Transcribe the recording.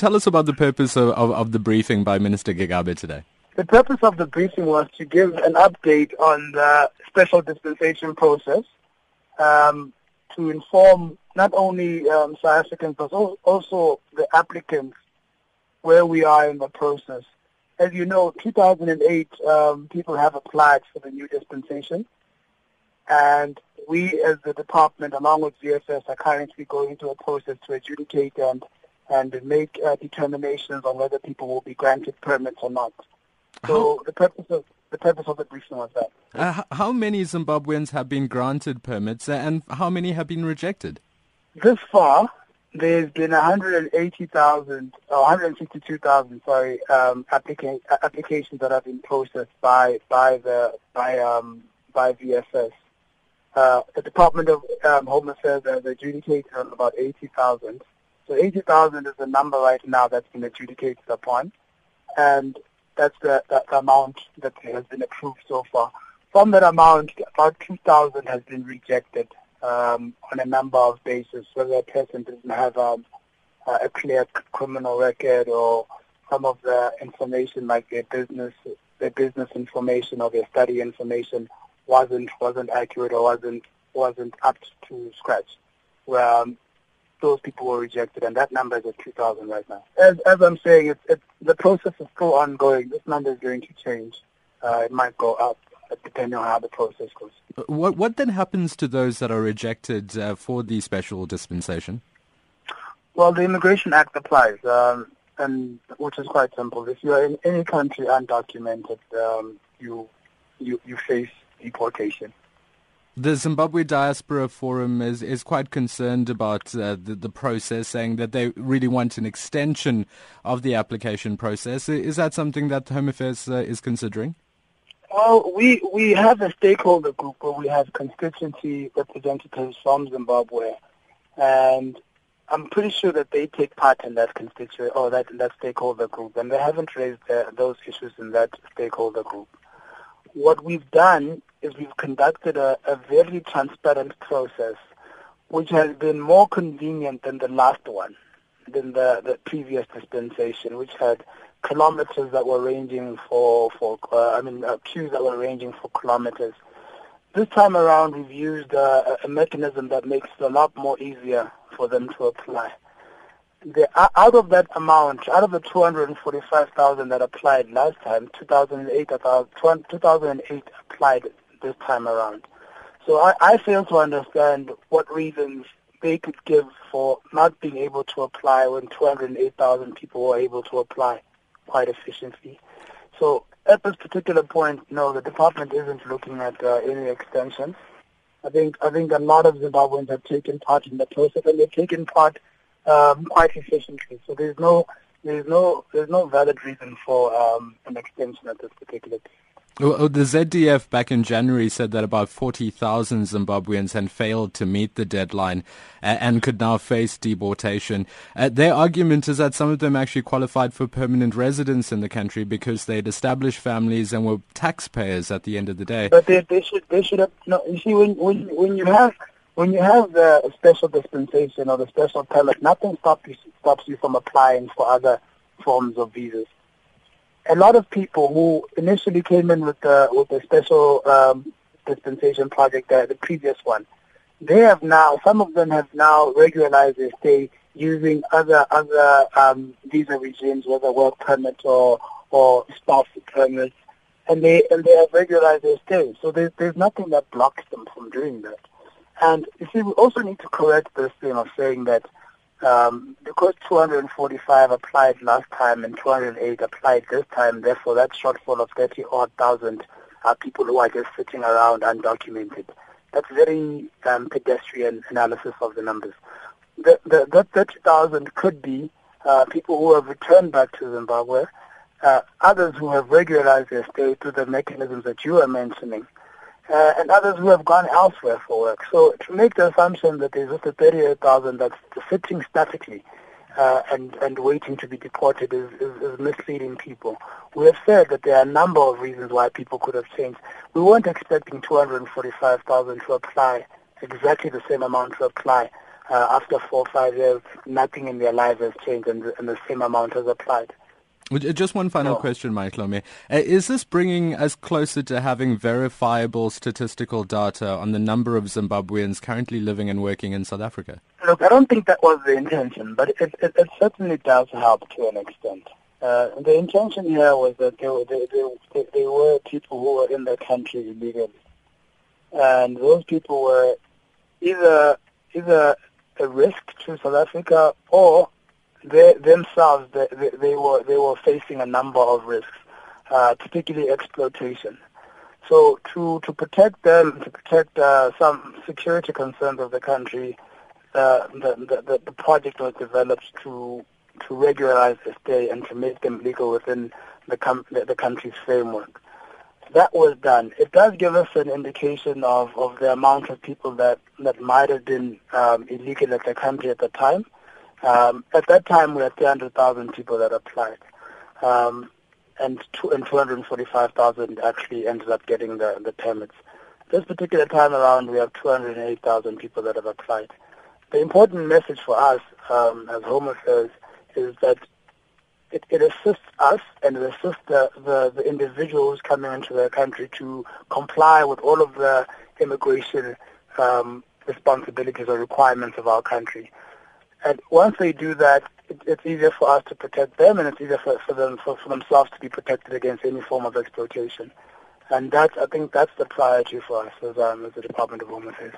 tell us about the purpose of, of, of the briefing by Minister Gigaba today. The purpose of the briefing was to give an update on the special dispensation process, um, to inform not only um, South Africans but also the applicants where we are in the process. As you know, 2008 um, people have applied for the new dispensation, and we as the department, along with VFS, are currently going through a process to adjudicate and and make uh, determinations on whether people will be granted permits or not. So how, the purpose of the purpose of the briefing was that. Uh, how many Zimbabweans have been granted permits, and how many have been rejected? This far, there's been 180,000 or 162,000, sorry, um, applica- applications that have been processed by by the by um, by VFS. Uh, the Department of um, Home Affairs has adjudicated on about 80,000. So 80,000 is the number right now that's been adjudicated upon, and that's the, the, the amount that has been approved so far. From that amount, about 2,000 has been rejected um, on a number of bases, whether a person doesn't have um, a clear criminal record or some of the information like their business, their business information or their study information wasn't wasn't accurate or wasn't wasn't up to scratch. Um, those people were rejected, and that number is at 2,000 right now. As, as I'm saying, it's, it's, the process is still ongoing. This number is going to change. Uh, it might go up depending on how the process goes. What, what then happens to those that are rejected uh, for the special dispensation? Well, the Immigration Act applies, um, and which is quite simple. If you are in any country undocumented, um, you, you you face deportation. The Zimbabwe Diaspora Forum is, is quite concerned about uh, the, the process, saying that they really want an extension of the application process. Is that something that Home Affairs uh, is considering? Well, we, we have a stakeholder group where we have constituency representatives from Zimbabwe, and I'm pretty sure that they take part in that constituent or that that stakeholder group, and they haven't raised uh, those issues in that stakeholder group what we've done is we've conducted a, a very transparent process which has been more convenient than the last one, than the, the previous dispensation, which had kilometers that were ranging for, for uh, I mean, uh, queues that were ranging for kilometers. This time around, we've used uh, a mechanism that makes it a lot more easier for them to apply the, out of that amount, out of the 245,000 that applied last time, 2008, 2008 applied this time around. So I, I fail to understand what reasons they could give for not being able to apply when 208,000 people were able to apply quite efficiently. So at this particular point, no, the department isn't looking at uh, any extensions. I think I think a lot of Zimbabweans have taken part in the process, and they've taken part um, quite efficiently. So there's no there's no there's no valid reason for um, an extension at this particular time. Well, the ZDF back in January said that about 40,000 Zimbabweans had failed to meet the deadline and could now face deportation. Uh, their argument is that some of them actually qualified for permanent residence in the country because they'd established families and were taxpayers at the end of the day. But they, they should they should have no. You see, when when when you have when you have the special dispensation or the special permit, nothing stops you, stops you from applying for other forms of visas. A lot of people who initially came in with the with the special um, dispensation project, the, the previous one, they have now some of them have now regularized their stay using other other um, visa regimes, whether work permit or or spouse permits, and they and they have regularized their stay. So there's there's nothing that blocks them from doing that. And you see, we also need to correct this thing of saying that um, because 245 applied last time and 208 applied this time, therefore that shortfall of 30 odd thousand are people who are just sitting around undocumented. That's very um, pedestrian analysis of the numbers. The, the, that 30,000 could be uh, people who have returned back to Zimbabwe, uh, others who have regularized their stay through the mechanisms that you are mentioning, uh, and others who have gone elsewhere for work. So to make the assumption that there's just a 38,000 that's sitting statically uh, and, and waiting to be deported is, is, is misleading people. We have said that there are a number of reasons why people could have changed. We weren't expecting 245,000 to apply, exactly the same amount to apply uh, after four or five years, nothing in their lives has changed and, and the same amount has applied. Just one final question, Michael. Uh, is this bringing us closer to having verifiable statistical data on the number of Zimbabweans currently living and working in South Africa? Look, I don't think that was the intention, but it, it, it certainly does help to an extent. Uh, the intention here was that there, there, there, there were people who were in the country illegally, and those people were either either a risk to South Africa or they themselves they, they, were they were facing a number of risks, uh, particularly exploitation. So to to protect them, to protect uh, some security concerns of the country, uh, the, the the project was developed to to regularize the stay and to make them legal within the com- the, the country's framework. That was done. It does give us an indication of, of the amount of people that, that might have been um, illegal at the country at the time. Um, at that time, we had 300,000 people that applied, um, and, two, and 245,000 actually ended up getting the, the permits. This particular time around, we have 208,000 people that have applied. The important message for us um, as Home Affairs is that it, it assists us and it assists the, the, the individuals coming into the country to comply with all of the immigration um, responsibilities or requirements of our country. And once they do that, it, it's easier for us to protect them, and it's easier for, for them for, for themselves to be protected against any form of exploitation. And that's, I think, that's the priority for us as, um, as the Department of Home Affairs.